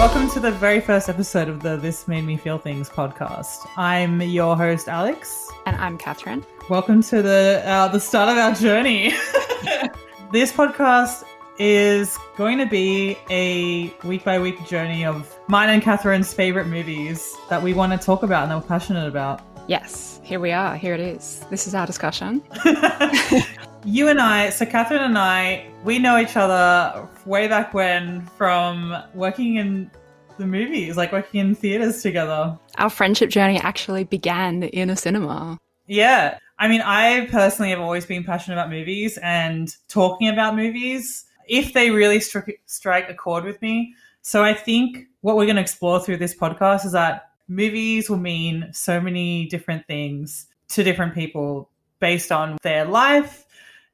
Welcome to the very first episode of the This Made Me Feel Things podcast. I'm your host, Alex. And I'm Catherine. Welcome to the uh, the start of our journey. this podcast is going to be a week by week journey of mine and Catherine's favorite movies that we want to talk about and that we're passionate about. Yes, here we are. Here it is. This is our discussion. you and I, so Catherine and I, we know each other way back when from working in the movies, like working in theaters together. Our friendship journey actually began in a cinema. Yeah. I mean, I personally have always been passionate about movies and talking about movies if they really stri- strike a chord with me. So I think what we're going to explore through this podcast is that movies will mean so many different things to different people based on their life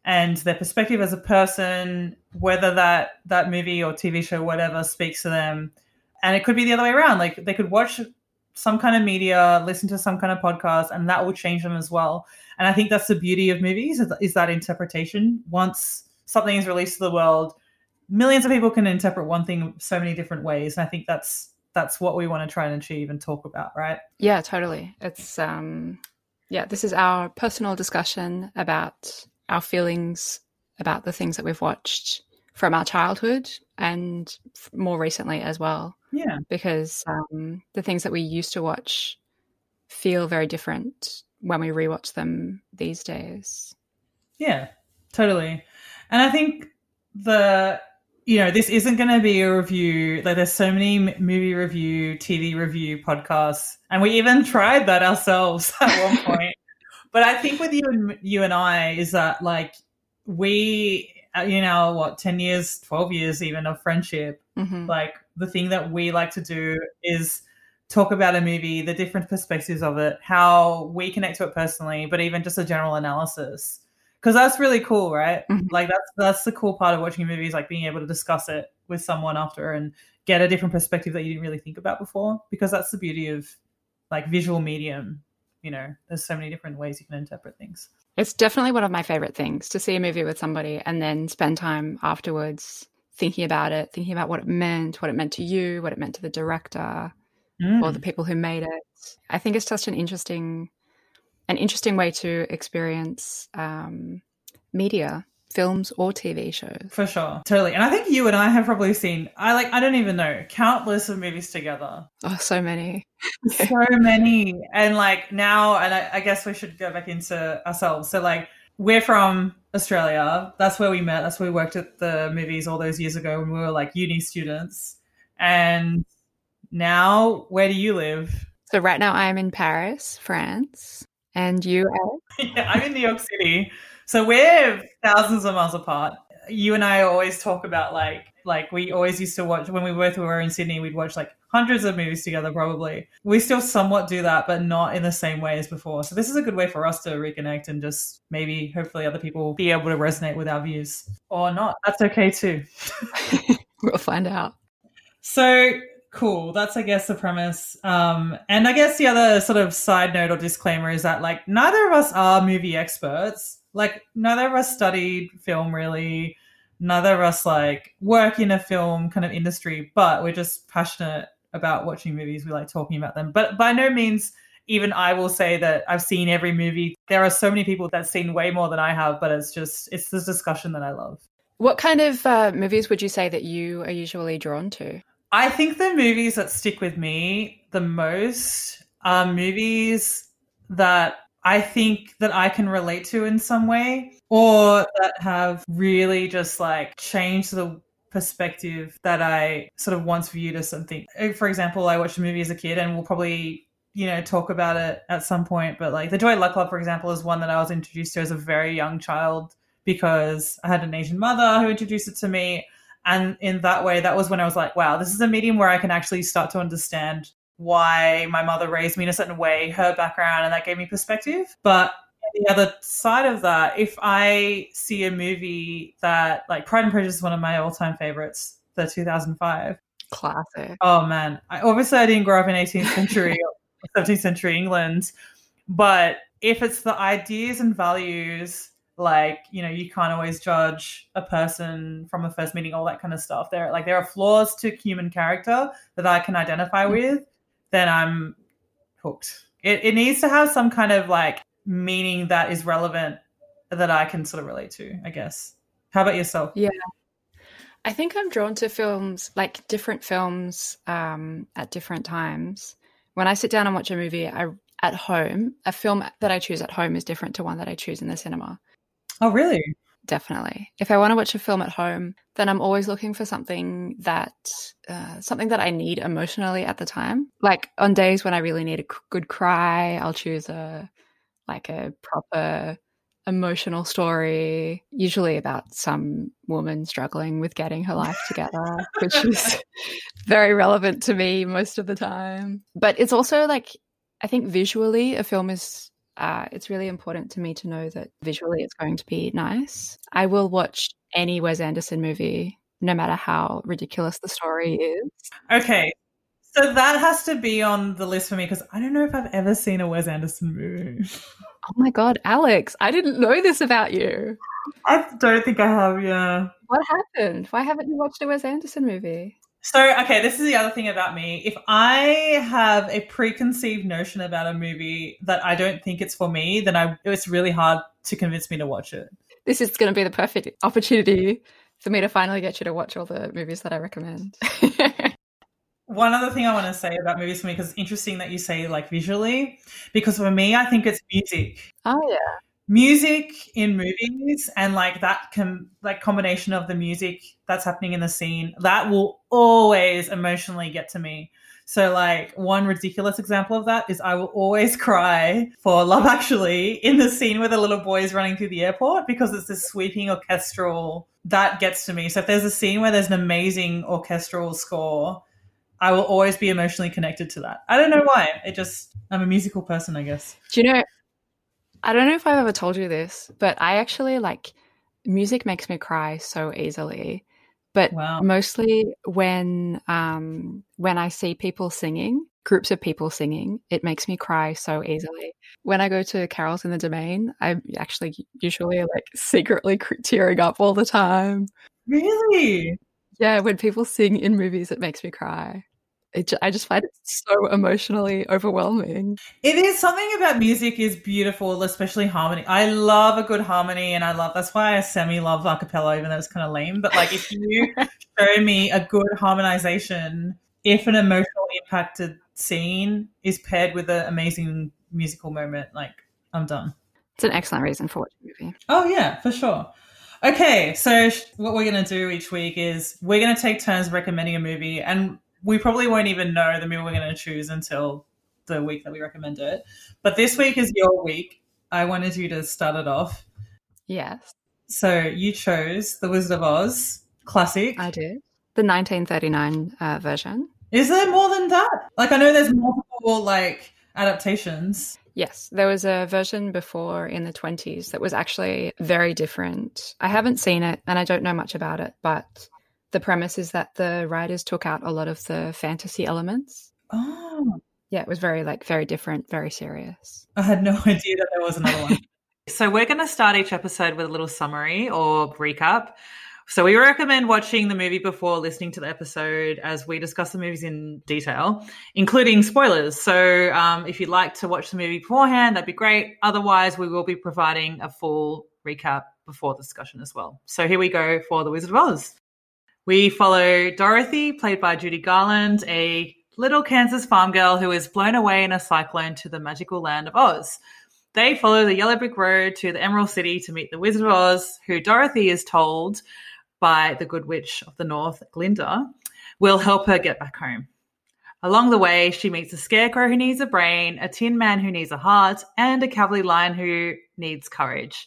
and their perspective as a person, whether that that movie or TV show, whatever, speaks to them. And it could be the other way around. Like they could watch some kind of media, listen to some kind of podcast, and that will change them as well. And I think that's the beauty of movies is, that interpretation. Once something is released to the world, millions of people can interpret one thing so many different ways. And I think that's that's what we want to try and achieve and talk about, right? Yeah, totally. It's um yeah, this is our personal discussion about our feelings about the things that we've watched from our childhood and more recently as well. Yeah. Because um, the things that we used to watch feel very different when we rewatch them these days. Yeah, totally. And I think the you know this isn't going to be a review like there's so many movie review tv review podcasts and we even tried that ourselves at one point but i think with you and you and i is that like we uh, you know what 10 years 12 years even of friendship mm-hmm. like the thing that we like to do is talk about a movie the different perspectives of it how we connect to it personally but even just a general analysis because that's really cool right Mhm. like that's that's the cool part of watching movies like being able to discuss it with someone after and get a different perspective that you didn't really think about before because that's the beauty of like visual medium you know there's so many different ways you can interpret things It's definitely one of my favorite things to see a movie with somebody and then spend time afterwards thinking about it, thinking about what it meant, what it meant to you, what it meant to the director Mm. or the people who made it. I think it's just an interesting, an interesting way to experience um, media, films or TV shows. for sure. Totally. And i think you and i have probably seen i like i don't even know countless of movies together. Oh, so many. so many. And like now and I, I guess we should go back into ourselves. So like we're from australia. That's where we met. That's where we worked at the movies all those years ago when we were like uni students. And now where do you live? So right now I am in Paris, France, and you are yeah, i'm in new york city so we're thousands of miles apart you and i always talk about like like we always used to watch when we both were in sydney we'd watch like hundreds of movies together probably we still somewhat do that but not in the same way as before so this is a good way for us to reconnect and just maybe hopefully other people be able to resonate with our views or not that's okay too we'll find out. so cool. That's I guess the premise. Um, and I guess the other sort of side note or disclaimer is that like neither of us are movie experts. Like neither of us studied film really. Neither of us like work in a film kind of industry, but we're just passionate about watching movies. We like talking about them. But by no means even I will say that I've seen every movie. There are so many people that've seen way more than I have, but it's just it's this discussion that I love. What kind of uh, movies would you say that you are usually drawn to? I think the movies that stick with me the most are movies that I think that I can relate to in some way or that have really just like changed the perspective that I sort of once viewed as something. For example, I watched a movie as a kid and we'll probably, you know, talk about it at some point, but like The Joy Luck Club, for example, is one that I was introduced to as a very young child because I had an Asian mother who introduced it to me. And in that way, that was when I was like, wow, this is a medium where I can actually start to understand why my mother raised me in a certain way, her background, and that gave me perspective. But the other side of that, if I see a movie that, like Pride and Prejudice is one of my all time favorites, the 2005. Classic. Oh man, I, obviously I didn't grow up in 18th century 17th century England, but if it's the ideas and values like you know you can't always judge a person from a first meeting all that kind of stuff there like there are flaws to human character that i can identify mm. with then i'm hooked. It, it needs to have some kind of like meaning that is relevant that i can sort of relate to i guess. How about yourself? Yeah. I think i'm drawn to films like different films um, at different times. When i sit down and watch a movie i at home a film that i choose at home is different to one that i choose in the cinema. Oh, really? Definitely. If I want to watch a film at home, then I'm always looking for something that uh, something that I need emotionally at the time. Like on days when I really need a good cry, I'll choose a like a proper emotional story, usually about some woman struggling with getting her life together, which is very relevant to me most of the time. But it's also like I think visually a film is uh, it's really important to me to know that visually it's going to be nice. I will watch any Wes Anderson movie, no matter how ridiculous the story is. Okay. So that has to be on the list for me because I don't know if I've ever seen a Wes Anderson movie. Oh my God, Alex, I didn't know this about you. I don't think I have, yeah. What happened? Why haven't you watched a Wes Anderson movie? So, okay, this is the other thing about me. If I have a preconceived notion about a movie that I don't think it's for me, then I it's really hard to convince me to watch it. This is going to be the perfect opportunity for me to finally get you to watch all the movies that I recommend. One other thing I want to say about movies for me, because it's interesting that you say like visually, because for me, I think it's music. Oh, yeah music in movies and like that com- like combination of the music that's happening in the scene that will always emotionally get to me so like one ridiculous example of that is i will always cry for love actually in the scene where the little boy is running through the airport because it's this sweeping orchestral that gets to me so if there's a scene where there's an amazing orchestral score I will always be emotionally connected to that. I don't know why. It just I'm a musical person, I guess. Do you know I don't know if I've ever told you this, but I actually like music makes me cry so easily. But wow. mostly when um, when I see people singing, groups of people singing, it makes me cry so easily. When I go to carols in the domain, I'm actually usually like secretly tearing up all the time. Really? Yeah, when people sing in movies, it makes me cry it, I just find it so emotionally overwhelming. It is something about music is beautiful, especially harmony. I love a good harmony, and I love that's why I semi love a cappella, even though it's kind of lame. But like, if you show me a good harmonization, if an emotional impacted scene is paired with an amazing musical moment, like I'm done. It's an excellent reason for watching a movie. Oh yeah, for sure. Okay, so what we're going to do each week is we're going to take turns recommending a movie, and we probably won't even know the meal we're going to choose until the week that we recommend it. But this week is your week. I wanted you to start it off. Yes. So you chose The Wizard of Oz classic. I did. The 1939 uh, version. Is there more than that? Like, I know there's multiple, like, adaptations. Yes, there was a version before in the 20s that was actually very different. I haven't seen it and I don't know much about it, but the premise is that the writers took out a lot of the fantasy elements. Oh. Yeah, it was very like very different, very serious. I had no idea that there was another one. so we're going to start each episode with a little summary or recap. So we recommend watching the movie before listening to the episode as we discuss the movies in detail, including spoilers. So um, if you'd like to watch the movie beforehand, that'd be great. Otherwise, we will be providing a full recap before the discussion as well. So here we go for The Wizard of Oz. We follow Dorothy, played by Judy Garland, a little Kansas farm girl who is blown away in a cyclone to the magical land of Oz. They follow the yellow brick road to the Emerald City to meet the Wizard of Oz, who Dorothy is told by the Good Witch of the North, Glinda, will help her get back home. Along the way, she meets a scarecrow who needs a brain, a tin man who needs a heart, and a cowardly lion who needs courage.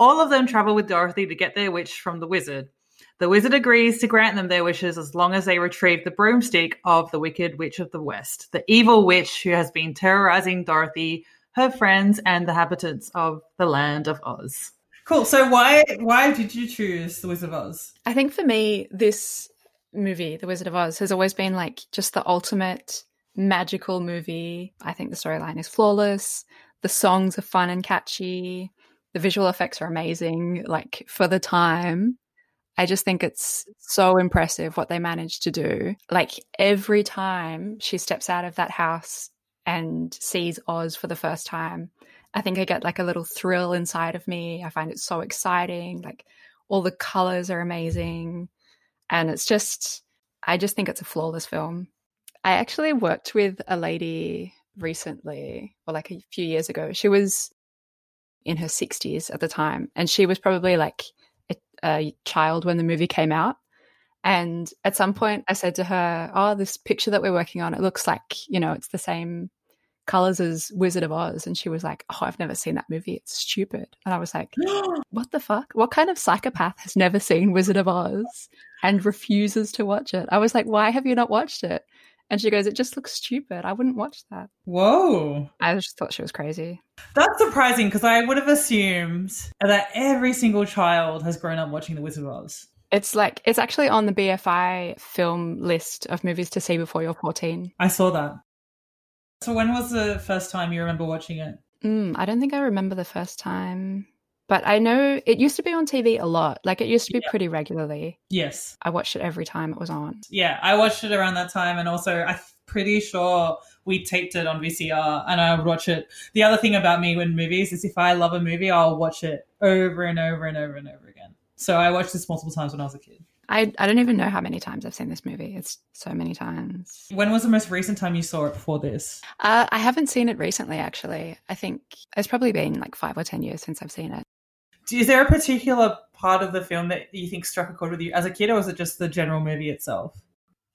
All of them travel with Dorothy to get their wish from the wizard. The wizard agrees to grant them their wishes as long as they retrieve the broomstick of the Wicked Witch of the West, the evil witch who has been terrorizing Dorothy, her friends, and the inhabitants of the land of Oz. Cool. So why why did you choose The Wizard of Oz? I think for me, this movie, The Wizard of Oz, has always been like just the ultimate magical movie. I think the storyline is flawless. The songs are fun and catchy. The visual effects are amazing. Like for the time, I just think it's so impressive what they managed to do. Like every time she steps out of that house and sees Oz for the first time, I think I get like a little thrill inside of me. I find it so exciting. Like all the colors are amazing. And it's just, I just think it's a flawless film. I actually worked with a lady recently, or like a few years ago. She was in her 60s at the time, and she was probably like a, child when the movie came out. And at some point, I said to her, Oh, this picture that we're working on, it looks like, you know, it's the same colors as Wizard of Oz. And she was like, Oh, I've never seen that movie. It's stupid. And I was like, What the fuck? What kind of psychopath has never seen Wizard of Oz and refuses to watch it? I was like, Why have you not watched it? And she goes, It just looks stupid. I wouldn't watch that. Whoa. I just thought she was crazy. That's surprising because I would have assumed that every single child has grown up watching The Wizard of Oz. It's like, it's actually on the BFI film list of movies to see before you're 14. I saw that. So, when was the first time you remember watching it? Mm, I don't think I remember the first time. But I know it used to be on TV a lot. Like it used to be Yeah. pretty regularly. Yes. I watched it every time it was on. Yeah, I watched it around that time, and also I'm pretty sure we taped it on VCR, and I would watch it. The other thing about me when movies is if I love a movie, I'll watch it over and over and over and over again. So I watched this multiple times when I was a kid. I, I don't even know how many times I've seen this movie. It's so many times. When was the most recent time you saw it before this? Uh, I haven't seen it recently, actually. I think it's probably been like five or 10 years since I've seen it. Is there a particular part of the film that you think struck a chord with you as a kid, or was it just the general movie itself?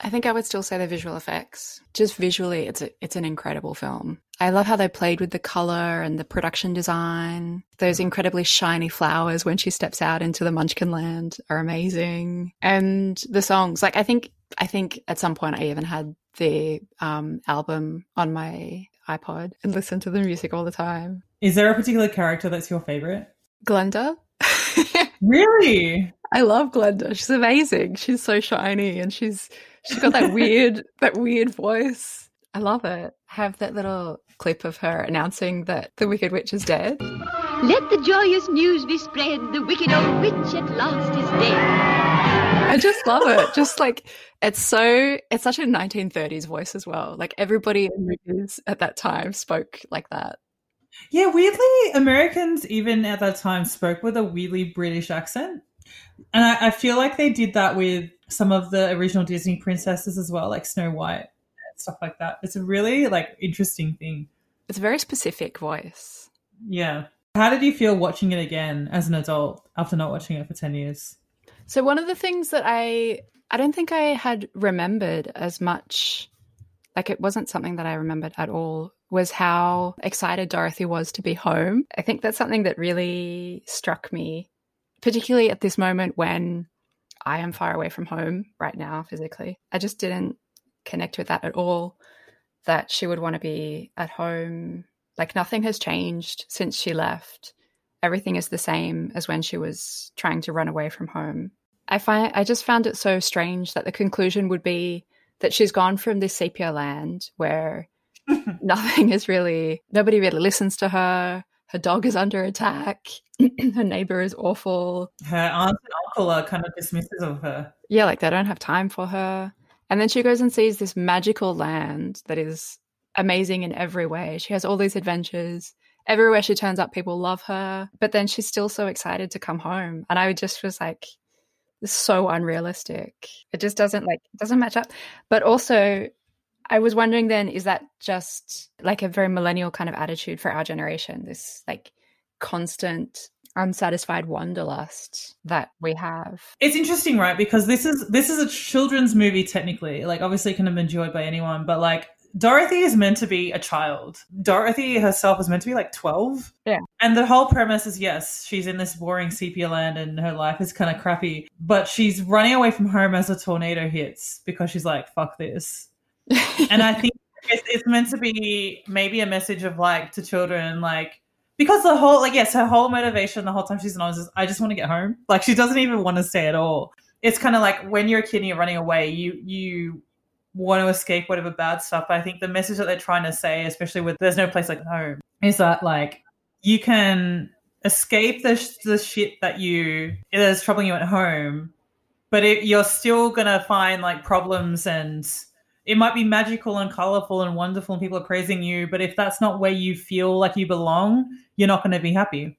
I think I would still say the visual effects. Just visually, it's a, it's an incredible film. I love how they played with the color and the production design. Those incredibly shiny flowers when she steps out into the Munchkin land are amazing. And the songs, like I think I think at some point I even had the um, album on my iPod and listened to the music all the time. Is there a particular character that's your favorite? Glinda. Really? I love Glinda. She's amazing. She's so shiny and she's she's got that weird that weird voice. I love it. I have that little clip of her announcing that the Wicked Witch is dead. Let the joyous news be spread. The wicked old witch at last is dead. I just love it. Just like it's so it's such a 1930s voice as well. Like everybody in movies at that time spoke like that. Yeah, weirdly, Americans even at that time spoke with a weirdly British accent. And I, I feel like they did that with some of the original Disney princesses as well, like Snow White and stuff like that. It's a really like interesting thing. It's a very specific voice. Yeah. How did you feel watching it again as an adult after not watching it for 10 years? So one of the things that I I don't think I had remembered as much like it wasn't something that I remembered at all was how excited Dorothy was to be home. I think that's something that really struck me particularly at this moment when I am far away from home right now physically. I just didn't connect with that at all that she would want to be at home. Like nothing has changed since she left. Everything is the same as when she was trying to run away from home. I find I just found it so strange that the conclusion would be that she's gone from this sepia land where nothing is really nobody really listens to her. Her dog is under attack. her neighbor is awful. Her aunt and uncle are kind of dismissive of her. Yeah, like they don't have time for her. And then she goes and sees this magical land that is amazing in every way. She has all these adventures. Everywhere she turns up, people love her. But then she's still so excited to come home. And I just was like, this is so unrealistic. It just doesn't like it doesn't match up. But also I was wondering then, is that just like a very millennial kind of attitude for our generation? This like constant unsatisfied wanderlust that we have. It's interesting, right? Because this is this is a children's movie technically. Like obviously it can have been enjoyed by anyone, but like Dorothy is meant to be a child. Dorothy herself is meant to be like 12. Yeah. And the whole premise is yes, she's in this boring sepia land and her life is kind of crappy, but she's running away from home as a tornado hits because she's like, fuck this. And I think it's, it's meant to be maybe a message of like to children, like, because the whole, like, yes, her whole motivation the whole time she's in Oz is, I just want to get home. Like, she doesn't even want to stay at all. It's kind of like when you're a kid and you're running away, you, you, want to escape whatever bad stuff. But I think the message that they're trying to say, especially with there's no place like home, is that like you can escape the sh- the shit that you is troubling you at home, but it, you're still gonna find like problems and it might be magical and colorful and wonderful and people are praising you, but if that's not where you feel like you belong, you're not going to be happy.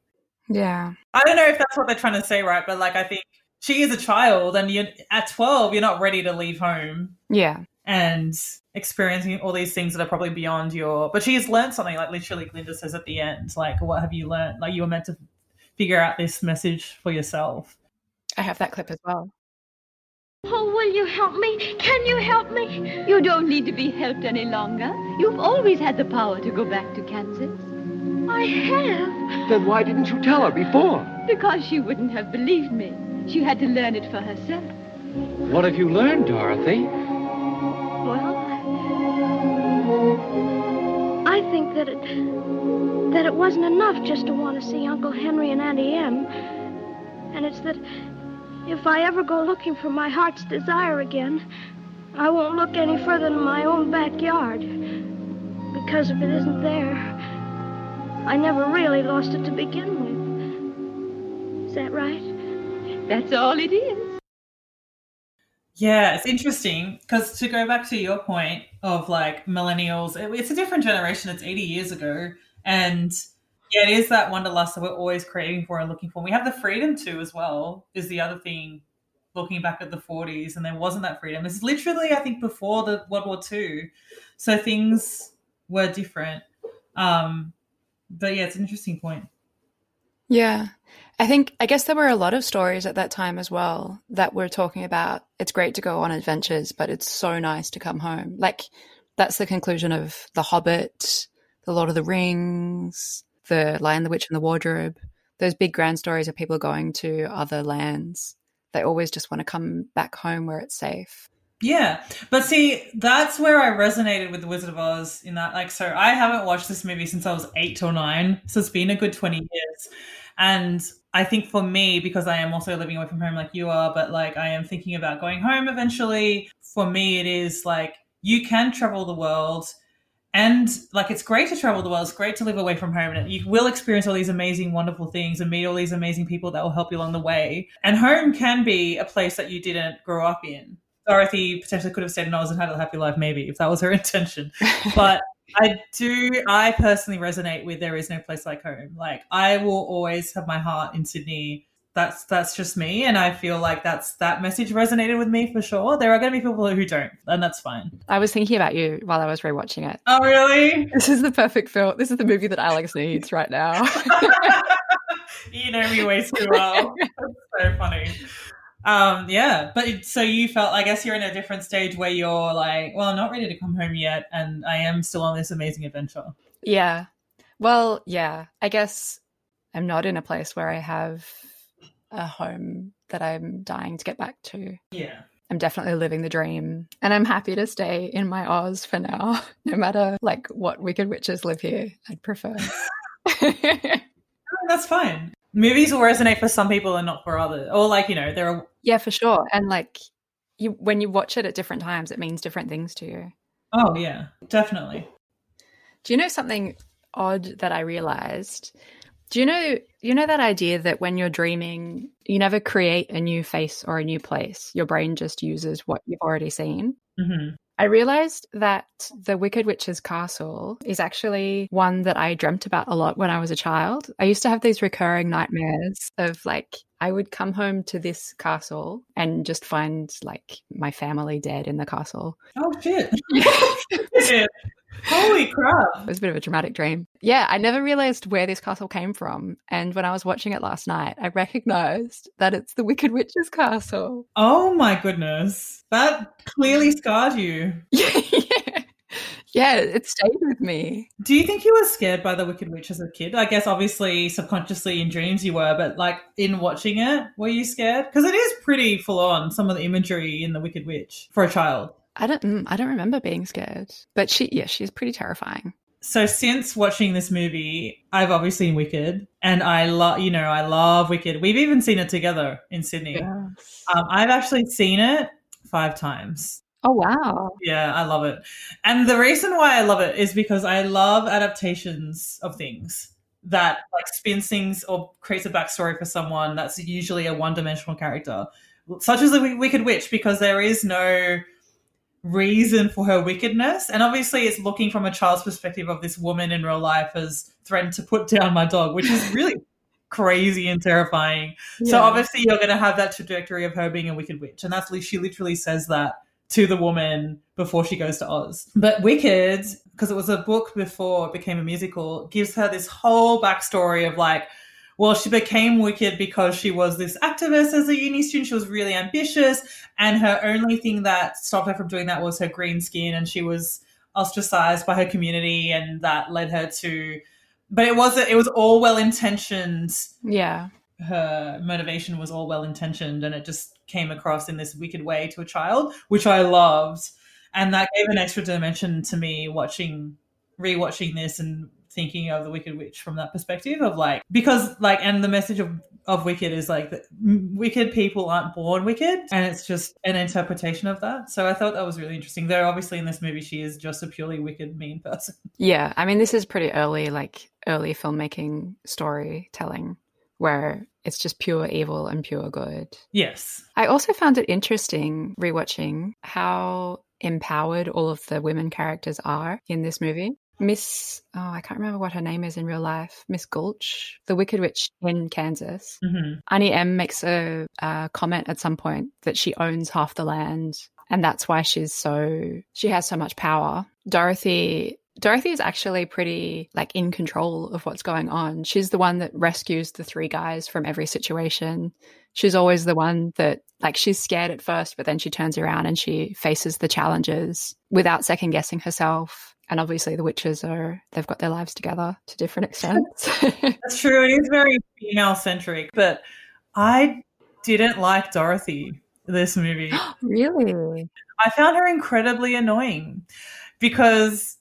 Yeah. I don't know if that's what they're trying to say, right? But like, I think she is a child, and you at 12, you're not ready to leave home Yeah. and experiencing all these things that are probably beyond your. But she has learned something. Like literally, Glinda says at the end, like, "What have you learned? Like, you were meant to figure out this message for yourself." I have that clip as well. Oh, will you help me? Can you help me? You don't need to be helped any longer. You've always had the power to go back to Kansas. I have. Then why didn't you tell her before? Because she wouldn't have believed me. She had to learn it for herself. What have you learned, Dorothy? Well, I think that it that it wasn't enough just to want to see Uncle Henry and Auntie Em. And it's that if I ever go looking for my heart's desire again, I won't look any further than my own backyard. Because if it isn't there, I never really lost it to begin with. Is that right? that's all it is. Yeah, it's interesting because to go back to your point of like millennials, it- it's a different generation. It's 80 years ago. And yeah, it is that wanderlust that we're always craving for and looking for. We have the freedom to as well, is the other thing looking back at the 40s. And there wasn't that freedom. It's literally, I think, before the World War II. So things were different. Um, but yeah, it's an interesting point. Yeah. I think, I guess there were a lot of stories at that time as well that were talking about it's great to go on adventures, but it's so nice to come home. Like, that's the conclusion of The Hobbit, The Lord of the Rings, The Lion, the Witch, and the Wardrobe. Those big grand stories of people going to other lands. They always just want to come back home where it's safe. Yeah, but see, that's where I resonated with The Wizard of Oz in that, like, so I haven't watched this movie since I was eight or nine, so it's been a good 20 years. And I think for me, because I am also living away from home like you are, but like I am thinking about going home eventually, for me, it is like you can travel the world. And like it's great to travel the world, it's great to live away from home, and you will experience all these amazing, wonderful things and meet all these amazing people that will help you along the way. And home can be a place that you didn't grow up in. Dorothy potentially could have said Oz and had a happy life, maybe, if that was her intention. But I do, I personally resonate with there is no place like home. Like I will always have my heart in Sydney. That's that's just me, and I feel like that's that message resonated with me for sure. There are going to be people who don't, and that's fine. I was thinking about you while I was rewatching it. Oh, really? This is the perfect film. This is the movie that Alex needs right now. you know me way too well. That's so funny. Um, yeah, but so you felt, I guess you're in a different stage where you're like, well, I'm not ready to come home yet, and I am still on this amazing adventure. Yeah. Well, yeah. I guess I'm not in a place where I have a home that I'm dying to get back to. Yeah. I'm definitely living the dream. And I'm happy to stay in my Oz for now, no matter like what wicked witches live here. I'd prefer. That's fine. Movies will resonate for some people and not for others. Or like, you know, there are yeah, for sure. And like you when you watch it at different times, it means different things to you. Oh yeah, definitely. Do you know something odd that I realized? Do you know you know that idea that when you're dreaming, you never create a new face or a new place. Your brain just uses what you've already seen. hmm I realized that the Wicked Witch's castle is actually one that I dreamt about a lot when I was a child. I used to have these recurring nightmares of like I would come home to this castle and just find like my family dead in the castle. Oh shit. Holy crap. It was a bit of a dramatic dream. Yeah, I never realized where this castle came from. And when I was watching it last night, I recognized that it's the Wicked Witch's castle. Oh my goodness. That clearly scarred you. Yeah, yeah. Yeah, it stayed with me. Do you think you were scared by the Wicked Witch as a kid? I guess obviously subconsciously in dreams you were, but like in watching it, were you scared? Because it is pretty full on, some of the imagery in the Wicked Witch for a child. I don't mm, I don't remember being scared. But she yeah, she's pretty terrifying. So since watching this movie, I've obviously seen Wicked, and I love, you know, I love Wicked. We've even seen it together in Sydney. Um, I've actually seen it five times. Oh wow. Yeah, I love it. And the reason why I love it is because I love adaptations of things. that like spins things or creates a backstory for someone that's usually a one-dimensional character, such as the Wicked Witch, because there is no reason for her wickedness. And obviously, it's looking from a child's perspective of this woman in real life has threatened to put down my dog, which is really crazy and terrifying. So obviously, you're going to have that trajectory of her being a wicked witch, and that's she literally says that to the woman before she goes to Oz. But Wicked, because it was a book before it became a musical, gives her this whole backstory of like. Well, she became wicked because she was this activist as a uni student. She was really ambitious, and her only thing that stopped her from doing that was her green skin, and she was ostracized by her community, and that led her to. But it wasn't. It was all well intentioned. Yeah. Her motivation was all well intentioned, and it just came across in this wicked way to a child, which I loved, and that gave an extra dimension to me watching, rewatching this, and thinking of the Wicked Witch from that perspective of like because like and the message of of Wicked is like that wicked people aren't born wicked, and it's just an interpretation of that. So I thought that was really interesting. Though obviously in this movie she is just a purely wicked, mean person. Yeah. I mean, this is pretty early, like early filmmaking storytelling where it's just pure evil and pure good. Yes. I also found it interesting rewatching how empowered all of the women characters are in this movie. Miss, oh, I can't remember what her name is in real life. Miss Gulch, the Wicked Witch in Kansas. hmm Auntie Em makes a, a comment at some point that she owns half the land, and that's why she's so she has so much power. Dorothy Dorothy is actually pretty like in control of what's going on. She's the one that rescues the three guys from every situation. She's always the one that like she's scared at first, but then she turns around and she faces the challenges without second guessing herself. And obviously the witches are they've got their lives together to different extents. That's true. It is very female centric, but I didn't like Dorothy this movie. really? I found her incredibly annoying because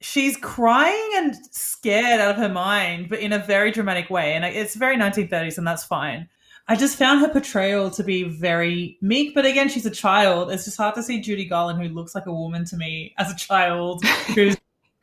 she's crying and scared out of her mind, but in a very dramatic way. And it's very 1930s, and that's fine. I just found her portrayal to be very meek, but again, she's a child. It's just hard to see Judy Garland, who looks like a woman to me as a child, who's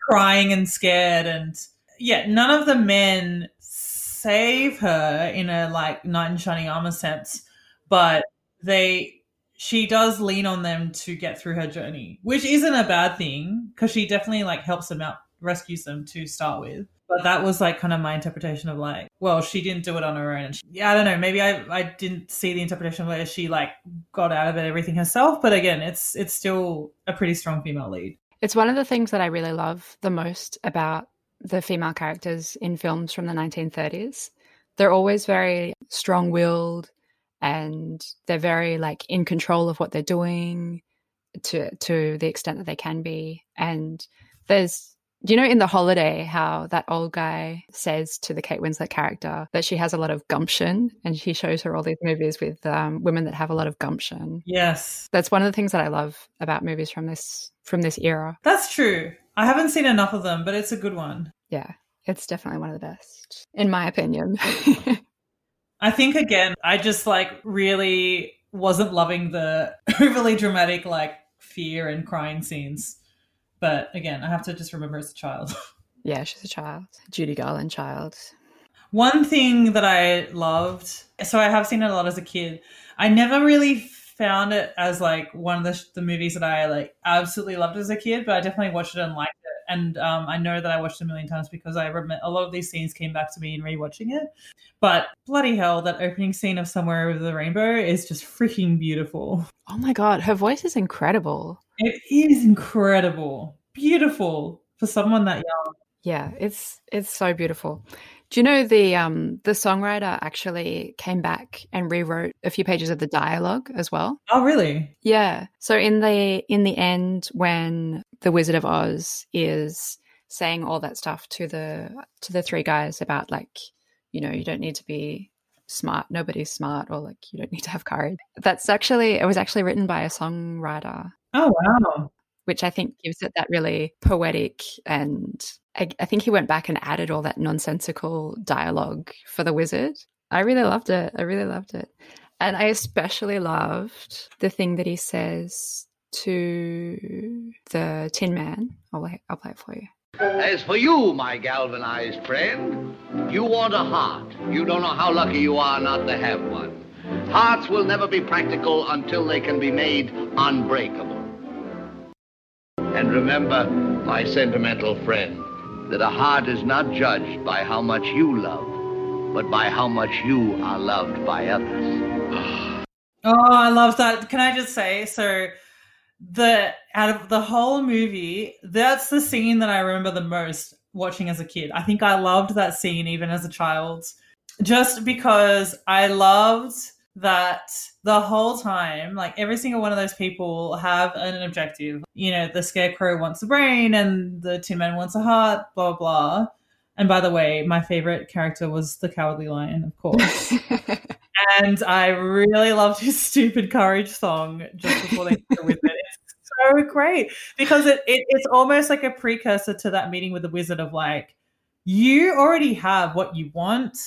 crying and scared. And yeah, none of the men save her in a like knight in shining armor sense, but they she does lean on them to get through her journey, which isn't a bad thing because she definitely like helps them out, rescues them to start with. But that was like kind of my interpretation of like, well, she didn't do it on her own. And she, yeah, I don't know. Maybe I, I didn't see the interpretation where she like got out of it everything herself. But again, it's it's still a pretty strong female lead. It's one of the things that I really love the most about the female characters in films from the 1930s. They're always very strong willed and they're very like in control of what they're doing to to the extent that they can be. And there's you know in the holiday how that old guy says to the Kate Winslet character that she has a lot of gumption and he shows her all these movies with um, women that have a lot of gumption. Yes, That's one of the things that I love about movies from this from this era. that's true. I haven't seen enough of them, but it's a good one. Yeah, it's definitely one of the best, in my opinion. I think again, I just like really wasn't loving the overly dramatic like fear and crying scenes. But again, I have to just remember as a child. yeah, she's a child, Judy Garland child. One thing that I loved, so I have seen it a lot as a kid. I never really found it as like one of the, the movies that I like absolutely loved as a kid, but I definitely watched it and liked it. And um, I know that I watched it a million times because I remember a lot of these scenes came back to me in rewatching it. But bloody hell, that opening scene of Somewhere Over the Rainbow is just freaking beautiful. Oh my god, her voice is incredible. It is incredible, beautiful for someone that young. Yeah, it's it's so beautiful. Do you know the um the songwriter actually came back and rewrote a few pages of the dialogue as well? Oh, really? Yeah. So in the in the end when the Wizard of Oz is saying all that stuff to the to the three guys about like, you know, you don't need to be smart, nobody's smart or like you don't need to have courage. That's actually it was actually written by a songwriter Oh, wow. which I think gives it that really poetic and I, I think he went back and added all that nonsensical dialogue for the wizard. I really loved it. I really loved it. And I especially loved the thing that he says to the Tin Man. I'll, I'll play it for you. As for you, my galvanized friend, you want a heart. You don't know how lucky you are not to have one. Hearts will never be practical until they can be made unbreakable. And remember, my sentimental friend, that a heart is not judged by how much you love, but by how much you are loved by others. Ah. Oh, I love that. Can I just say so? The out of the whole movie, that's the scene that I remember the most watching as a kid. I think I loved that scene even as a child, just because I loved that the whole time, like every single one of those people have an objective. You know, the scarecrow wants a brain and the Tin Man wants a heart, blah, blah. And by the way, my favorite character was the Cowardly Lion, of course. and I really loved his stupid courage song just before they go with it. It's so great because it, it it's almost like a precursor to that meeting with the wizard of like, you already have what you want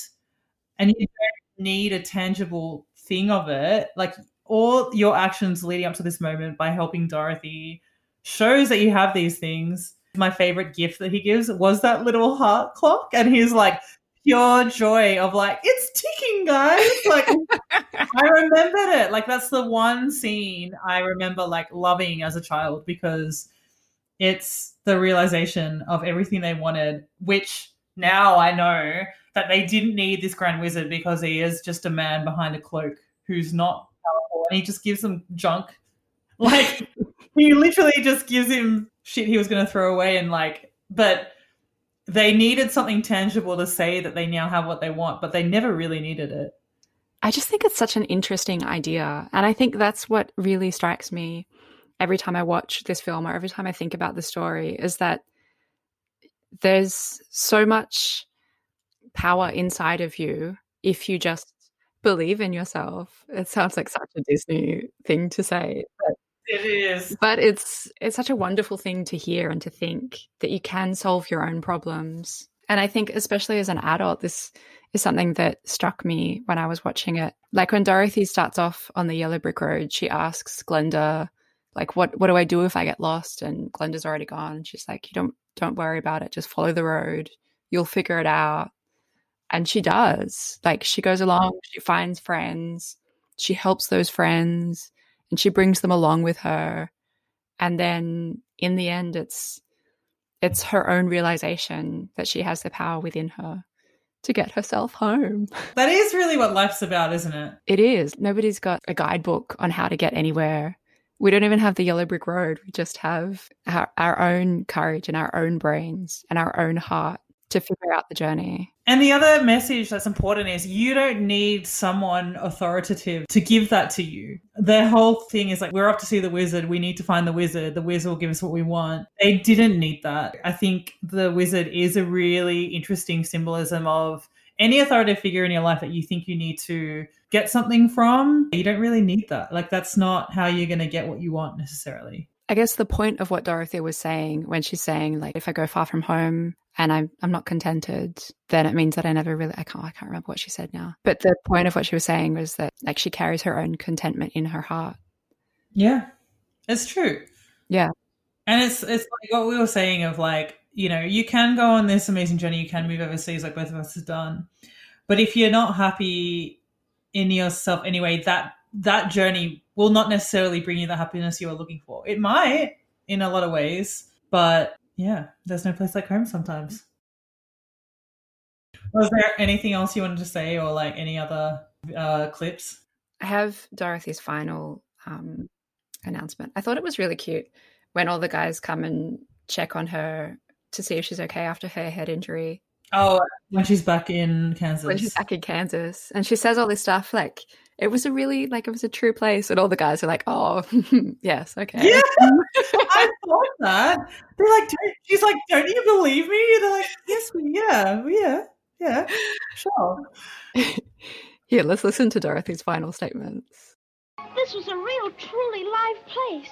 and you don't need a tangible thing of it. Like all your actions leading up to this moment by helping Dorothy shows that you have these things. My favorite gift that he gives was that little heart clock, and he's like pure joy of like it's ticking, guys. Like I remembered it. Like that's the one scene I remember like loving as a child because it's the realization of everything they wanted, which now I know that they didn't need this grand wizard because he is just a man behind a cloak who's not powerful and he just gives them junk. Like he literally just gives him shit he was going to throw away and like but they needed something tangible to say that they now have what they want, but they never really needed it. I just think it's such an interesting idea. And I think that's what really strikes me every time I watch this film or every time I think about the story is that there's so much power inside of you if you just believe in yourself. It sounds like such a Disney thing to say. But It is. but it's it's such a wonderful thing to hear and to think that you can solve your own problems. And I think especially as an adult this is something that struck me when I was watching it. Like when Dorothy starts off on the yellow brick road, she asks Glinda like what what do I do if I get lost? And Glinda's already gone. She's like you don't don't worry about it. Just follow the road. You'll figure it out. And she does. Like she goes along she finds friends. She helps those friends and she brings them along with her and then in the end it's it's her own realization that she has the power within her to get herself home. That is really what life's about, isn't it? it is. Nobody's got a guidebook on how to get anywhere. We don't even have the yellow brick road. We just have our, our own courage and our own brains and our own heart to figure out the journey And the other message that's important is you don't need someone authoritative to give that to you. The whole thing is like, we're off to see the wizard. We need to find the wizard. The wizard will give us what we want. They didn't need that. I think the wizard is a really interesting symbolism of any authoritative figure in your life that you think you need to get something from. You don't really need that. Like, that's not how you're going to get what you want necessarily. I guess the point of what Dorothy was saying when she's saying like if I go far from home and I'm I'm not contented, then it means that I never really I can't I can't remember what she said now. But the point of what she was saying was that like she carries her own contentment in her heart. Yeah, it's true. Yeah. And it's it's like what we were saying of like, you know, you can go on this amazing journey, you can move overseas like both of us have done. But if you're not happy in yourself anyway, that that journey will not necessarily bring you the happiness you are looking for. It might in a lot of ways, but yeah, there's no place like home sometimes. Was there anything else you wanted to say or like any other uh, clips? I have Dorothy's final um, announcement. I thought it was really cute when all the guys come and check on her to see if she's okay after her head injury. Oh, when she's back in Kansas. When she's back in Kansas. And she says all this stuff like, it was a really, like, it was a true place. And all the guys are like, oh, yes, okay. Yeah, I thought that. They're like, don't, she's like, don't you believe me? They're like, yes, we- yeah, yeah, yeah, sure. Here, let's listen to Dorothy's final statements. This was a real, truly live place.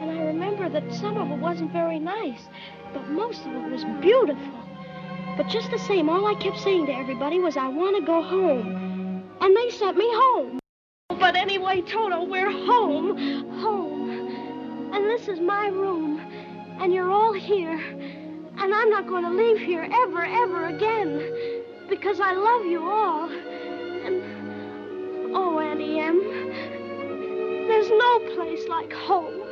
And I remember that some of it wasn't very nice, but most of it was beautiful. But just the same, all I kept saying to everybody was, I want to go home. And they sent me home. But anyway, Toto, we're home. Home. And this is my room. And you're all here. And I'm not going to leave here ever, ever again. Because I love you all. And, oh, Auntie Em, there's no place like home.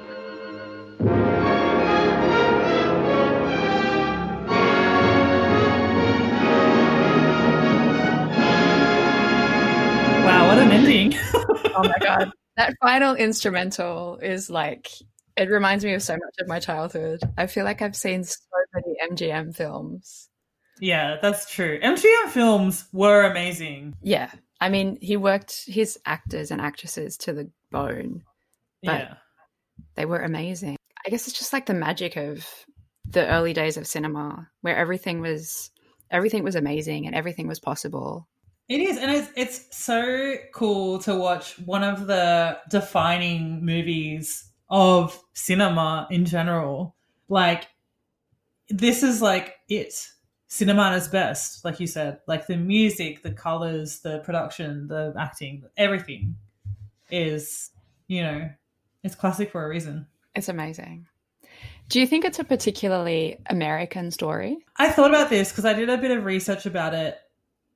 What an ending. oh my god. That final instrumental is like it reminds me of so much of my childhood. I feel like I've seen so many MGM films. Yeah, that's true. MGM films were amazing. Yeah. I mean, he worked his actors and actresses to the bone. But yeah. They were amazing. I guess it's just like the magic of the early days of cinema where everything was everything was amazing and everything was possible. It is, and it's it's so cool to watch one of the defining movies of cinema in general. Like this is like it. Cinema is best, like you said. Like the music, the colors, the production, the acting, everything is, you know, it's classic for a reason. It's amazing. Do you think it's a particularly American story? I thought about this because I did a bit of research about it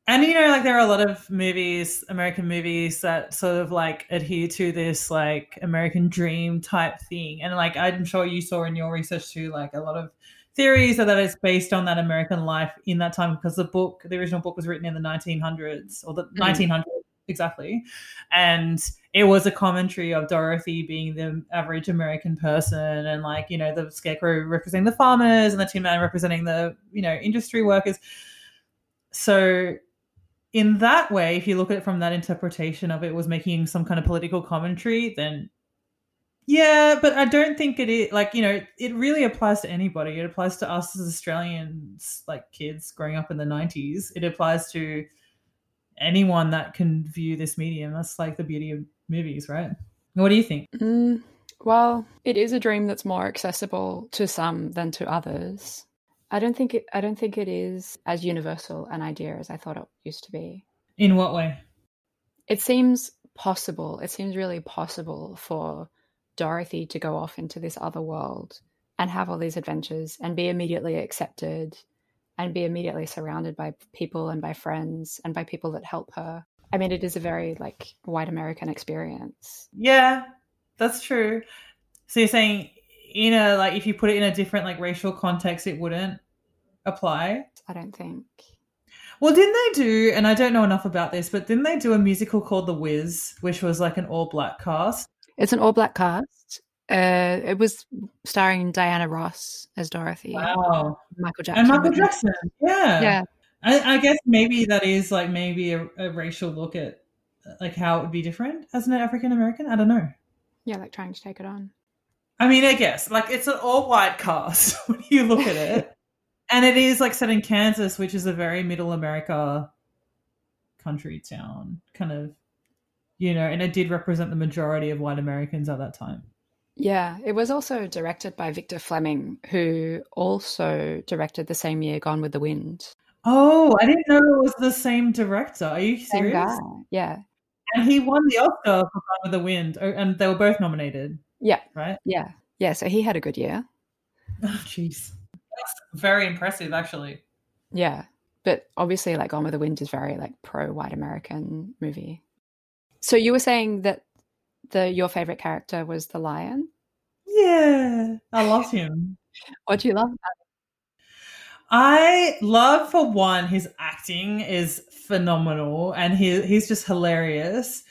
and you know like there are a lot of movies american movies that sort of like adhere to this like american dream type thing. And like i'm sure you saw in your research too like a lot of theories that it's based on that american life in that time because the book the original book was written in the 1900s or the mm. 1900s exactly. And it was a commentary of dorothy being the average american person and like you know the scarecrow representing the farmers and the tin man representing the you know industry workers. So in that way, if you look at it from that interpretation of it was making some kind of political commentary, then yeah, but I don't think it is like, you know, it really applies to anybody. It applies to us as Australians, like kids growing up in the 90s. It applies to anyone that can view this medium. That's like the beauty of movies, right? What do you think? Mm, well, it is a dream that's more accessible to some than to others. I don't think it, I don't think it is as universal an idea as I thought it used to be. In what way? It seems possible. It seems really possible for Dorothy to go off into this other world and have all these adventures and be immediately accepted and be immediately surrounded by people and by friends and by people that help her. I mean, it is a very like white American experience. Yeah, that's true. So you're saying in a like if you put it in a different like racial context, it wouldn't apply. I don't think. Well, didn't they do? And I don't know enough about this, but didn't they do a musical called The Wiz, which was like an all-black cast? It's an all-black cast. Uh, it was starring Diana Ross as Dorothy. Wow, Michael Jackson and Michael Jackson. Yeah, yeah. I, I guess maybe that is like maybe a, a racial look at like how it would be different as an African American. I don't know. Yeah, like trying to take it on. I mean, I guess like it's an all white cast when you look at it, and it is like set in Kansas, which is a very middle America country town, kind of, you know, and it did represent the majority of white Americans at that time. Yeah, it was also directed by Victor Fleming, who also directed the same year Gone with the Wind. Oh, I didn't know it was the same director. Are you serious? Same guy. Yeah. And he won the Oscar for Gone with the Wind, oh, and they were both nominated. Yeah. Right? Yeah. Yeah. So he had a good year. Oh, jeez. That's very impressive, actually. Yeah. But obviously, like Gone with the Wind is very like pro white American movie. So you were saying that the your favorite character was the lion? Yeah. I love him. what do you love about him? I love for one, his acting is phenomenal and he he's just hilarious.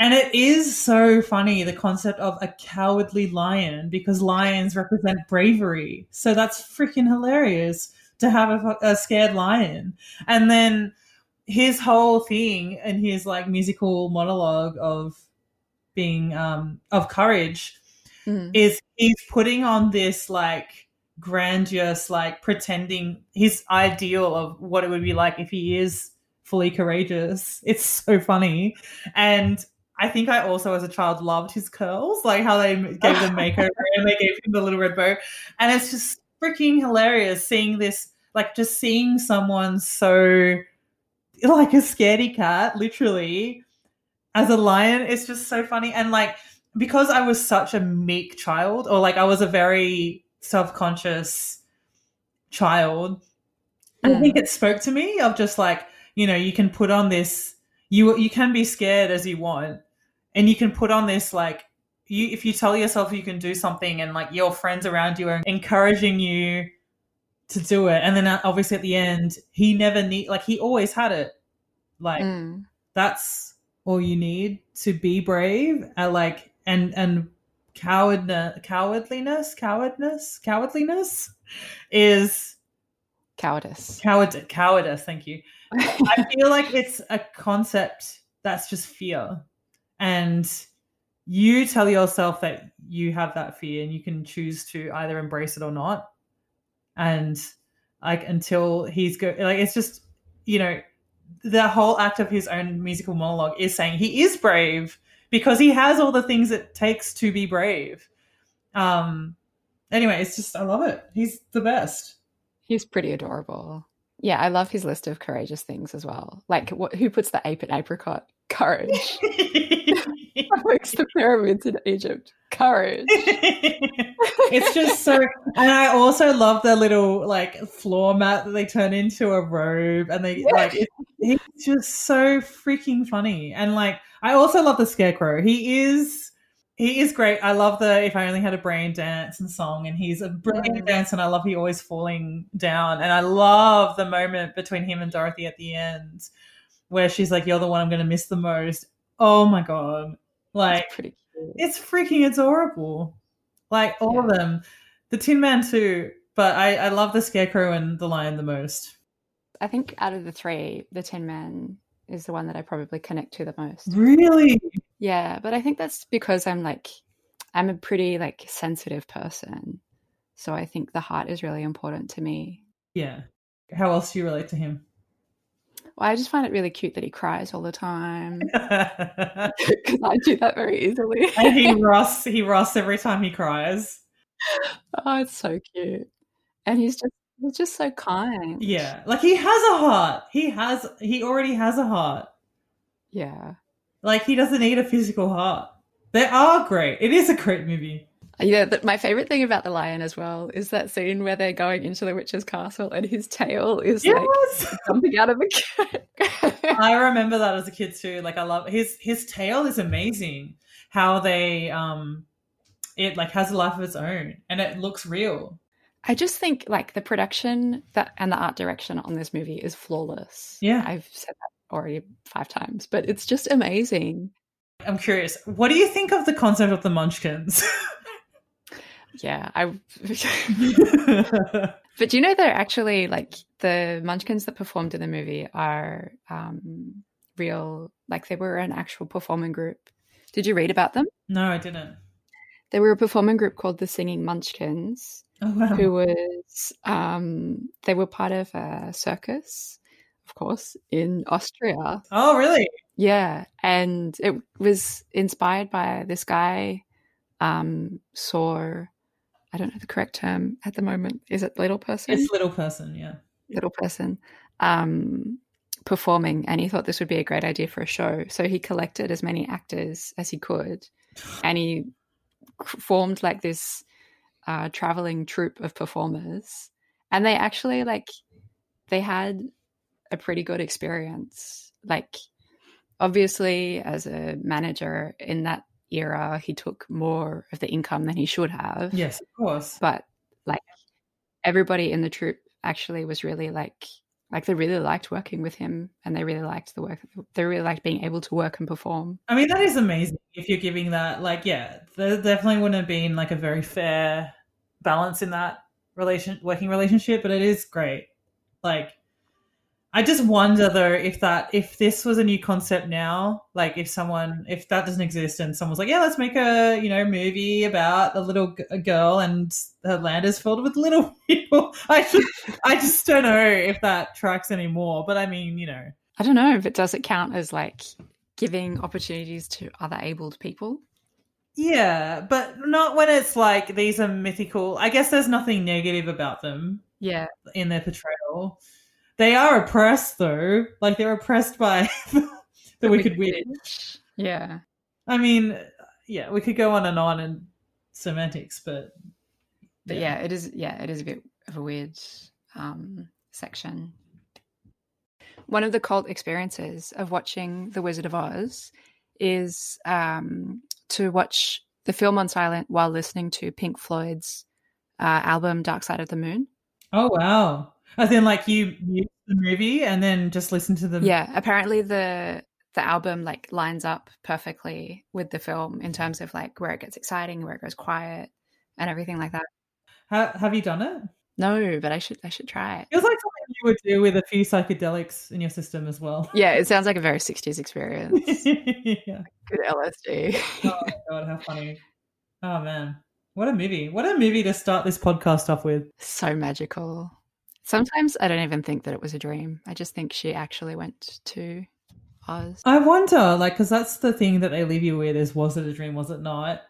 And it is so funny the concept of a cowardly lion because lions represent bravery. So that's freaking hilarious to have a, a, scared lion. And then his whole thing and his like musical monologue of being um of courage mm. is he's putting on this like grandiose like pretending his ideal of what it would be like if he is fully courageous. It's so funny. And I think I also, as a child, loved his curls, like how they gave them makeover and they gave him the little red bow. And it's just freaking hilarious seeing this, like just seeing someone so like a scaredy cat, literally, as a lion. It's just so funny. And like, because I was such a meek child, or like I was a very self conscious, child. And I hmm. think it spoke to me of just like, you know, you can put on this you you can be scared as you want and you can put on this like you if you tell yourself you can do something and like your friends around you are encouraging you to do it and then uh, obviously at the end he never need like he always had it like Mm. that's all you need to be brave uh, like and and cowardness cowardliness cowardness cowardliness is Cowardice. coward cowardice thank you i feel like it's a concept that's just fear and you tell yourself that you have that fear and you can choose to either embrace it or not and like until he's go like it's just you know the whole act of his own musical monologue is saying he is brave because he has all the things it takes to be brave um anyway it's just i love it he's the best He's pretty adorable. Yeah, I love his list of courageous things as well. Like, what, who puts the ape and apricot? Courage. Makes the pyramids in Egypt. Courage. it's just so and i also love the little like floor mat that they turn into a robe and they like it, it's just so freaking funny. And like i also love the scarecrow. He is he is great. I love the if i only had a brain dance and song and he's a brilliant dancer and i love he always falling down. And i love the moment between him and dorothy at the end where she's like you're the one i'm going to miss the most. Oh my god like It's pretty cute. it's freaking adorable. Like all of them. The Tin Man too, but I, I love the Scarecrow and the Lion the most. I think out of the three, the Tin Man is the one that I probably connect to the most. Really? Yeah, but I think that's because I'm like, I'm a pretty like sensitive person. So I think the heart is really important to me. Yeah. How else do you relate to him? Well, I just find it really cute that he cries all the time because I do that very easily. and he rusts he rusts every time he cries. oh, it's so cute, and he's just he's just so kind. Yeah. Like he has a heart. He has he already has a heart. yeah. Like he doesn't need a physical heart. They are great. It is a great movie. Yeah, my favorite thing about the lion as well is that scene where they're going into the witch's castle and his tail is like jumping out of the cat. I remember that as a kid too. Like I love his his tail is amazing. How they um it like has a life of its own and it looks real. I just think like the production that and the art direction on this movie is flawless. Yeah. I've said that already five times, but it's just amazing. I'm curious, what do you think of the concept of the munchkins? Yeah, I. but do you know they're actually like the Munchkins that performed in the movie are um, real? Like they were an actual performing group. Did you read about them? no, I didn't. They were a performing group called the Singing Munchkins, Oh wow. who was um, they were part of a circus, of course, in Austria. Oh really? Yeah, and it was inspired by this guy um, saw. I don't know the correct term at the moment. Is it little person? It's little person, yeah. little person um, performing, and he thought this would be a great idea for a show. So he collected as many actors as he could, and he formed like this uh, traveling troupe of performers. And they actually like they had a pretty good experience. Like obviously, as a manager in that era, he took more of the income than he should have Yes, of course. but like everybody in the troop actually was really like like they really liked working with him and they really liked the work they really liked being able to work and perform I mean, that is amazing if you're giving that. Like, yeah, there definitely wouldn't have been like a very fair balance in that relation working relationship, but it is great. Like, I just wonder though if that if this was a new concept now, like if someone if that doesn't exist and someone's like, yeah, let's make a you know movie about a little g- a girl and her land is filled with little people. I just I just don't know if that tracks anymore. But I mean, you know, i don't know if it does it count as like giving opportunities to other abled people Yeah, but not when it's like these are mythical. I guess there's nothing negative about them yeah in their portrayal. They are oppressed though. Like they're oppressed by the, Wicked Witch. yeah I mean, yeah, we could go on and on in semantics, but but yeah. it is yeah it is a bit of a weird um, section. One of the cult experiences of watching The Wizard of Oz is um, to watch the film on silent while listening to Pink Floyd's uh, album Dark Side of the Moon. Oh wow! As in, like you mute the movie and then just listen to the Yeah, apparently the the album like lines up perfectly with the film in terms of like where it gets exciting, where it goes quiet, and everything like that. Ha- have you done it? No, but I should I should try it. Feels like something you would do with a few psychedelics in your system as well. Yeah, it sounds like a very 60s experience. yeah. Good LSD. Oh my god, how funny! Oh man, what a movie! What a movie to start this podcast off with. so magical. Sometimes I don't even think that it was a dream. I just think she actually went to Oz. I wonder, like, because that's the thing that they leave you with: is was it a dream? Was it not?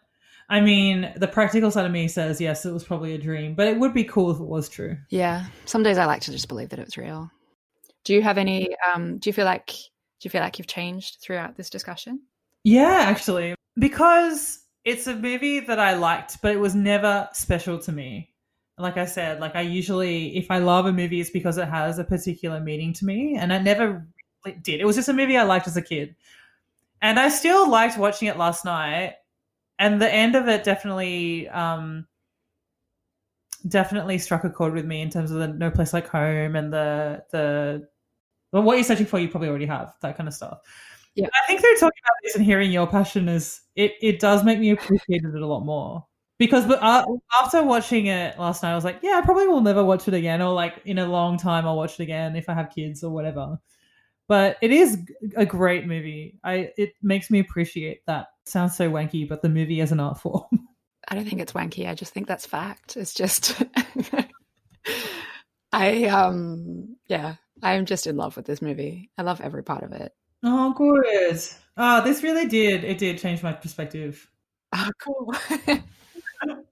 I mean, the practical side of me says yes, it was probably a dream, but it would be cool if it was true. Yeah, some days I like to just believe that it was real. Do you have any? Um, do you feel like do you feel like you've changed throughout this discussion? Yeah, actually, because it's a movie that I liked, but it was never special to me. Like I said, like I usually, if I love a movie, it's because it has a particular meaning to me, and I never really did. It was just a movie I liked as a kid, and I still liked watching it last night. And the end of it definitely, um, definitely struck a chord with me in terms of the No Place Like Home and the the well, what you're searching for, you probably already have that kind of stuff. Yeah. I think through talking about this and hearing your passion is it it does make me appreciate it a lot more because but uh, after watching it last night, I was like, yeah, I probably will never watch it again, or like in a long time, I'll watch it again if I have kids or whatever. But it is a great movie. I it makes me appreciate that. Sounds so wanky, but the movie as an art form. I don't think it's wanky. I just think that's fact. It's just I um yeah, I'm just in love with this movie. I love every part of it. oh, good. Oh, this really did. It did change my perspective. Oh, cool.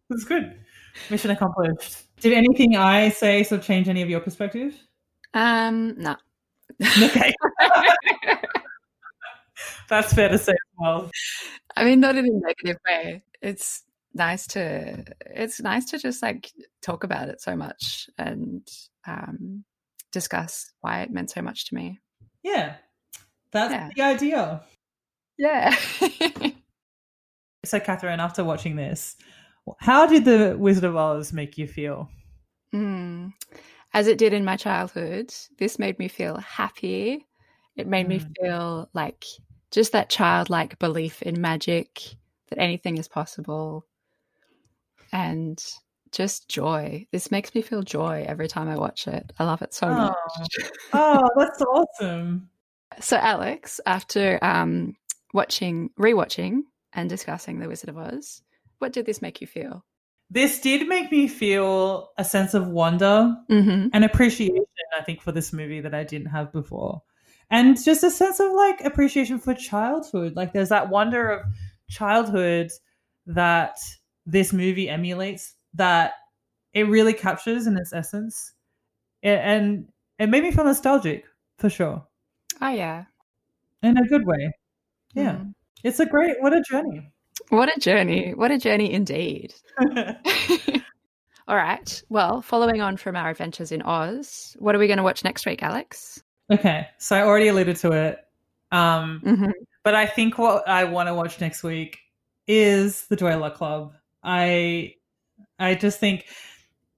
It's good. Mission accomplished. Did anything I say sort of change any of your perspective? um, no. Okay. That's fair to say as well. I mean, not in a negative way. It's nice to it's nice to just like talk about it so much and um, discuss why it meant so much to me. Yeah. That's Yeah. the idea. Yeah. So, Catherine, after watching this, how did the Wizard of Oz make you feel? Mm. As it did in my childhood, this made me feel happy. It made me Mm. feel like just that childlike belief in magic, that anything is possible, and just joy. This makes me feel joy every time I watch it. I love it so much. Oh, that's awesome. So, Alex, after um, watching, rewatching, and discussing The Wizard of Oz, what did this make you feel? This did make me feel a sense of wonder Mm-hmm. and appreciation, I think, for this movie that I didn't have before. And just a sense of like appreciation for childhood. Like there's that wonder of childhood that this movie emulates that it really captures in its essence. A- And it made me feel nostalgic for sure. Oh yeah, In a good way. Yeah. Mm. It's a great what a journey. What a journey! What a journey indeed. All right. Well, following on from our adventures in Oz, what are we going to watch next week, Alex? okay. So I already alluded to it. Um Mm-hmm. But I think what I want to watch next week is the Joy Luck Club. I I just think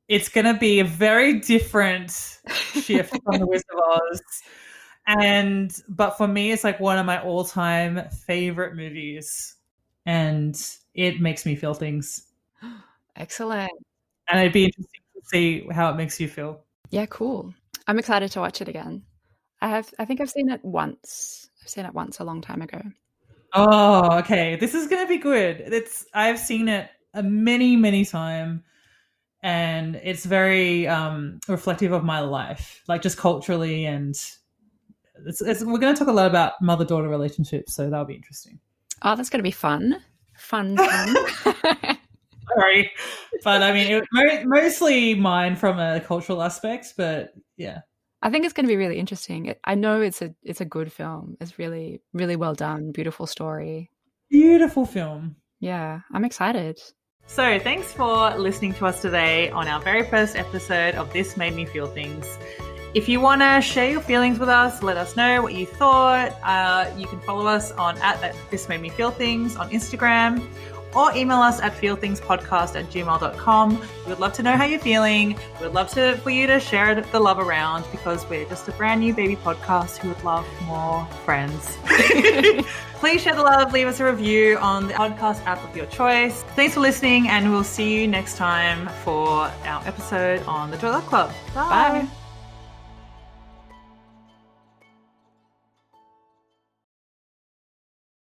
it's going to be a very different shift from the Wizard of Oz. And but for me it's like one of my all-time favorite movies and it makes me feel things. Excellent. And it'd be interesting to see how it makes you feel. Yeah, cool. I'm excited to watch it again. I have. I think I've seen it once. I've seen it once a long time ago. Oh, okay. This is gonna be good. It's I've seen it a many, many time, and it's very um reflective of my life, like just culturally, and it's, it's we're gonna talk a lot about mother daughter relationships, so that'll be interesting. Oh, that's going to be fun. Fun. fun. Sorry, but I mean, it, mo- mostly mine from a cultural aspect, but yeah, I think it's going to be really interesting. I know it's a it's a good film. It's really really well done. Beautiful story. beautiful film. Yeah, I'm excited. So, thanks for listening to us today on our very first episode of This Made Me Feel Things. If you want to share your feelings with us, let us know what you thought. Uh, you can follow us on at that This Made Me Feel Things on Instagram or email us at feelthingspodcast at gmail.com. We would love to know how you're feeling. We would love to for you to share the love around because we're just a brand new baby podcast who would love more friends. Please share the love, leave us a review on the podcast app of your choice. Thanks for listening, and we'll see you next time for our episode on the Joy Luck Club. Bye. Bye.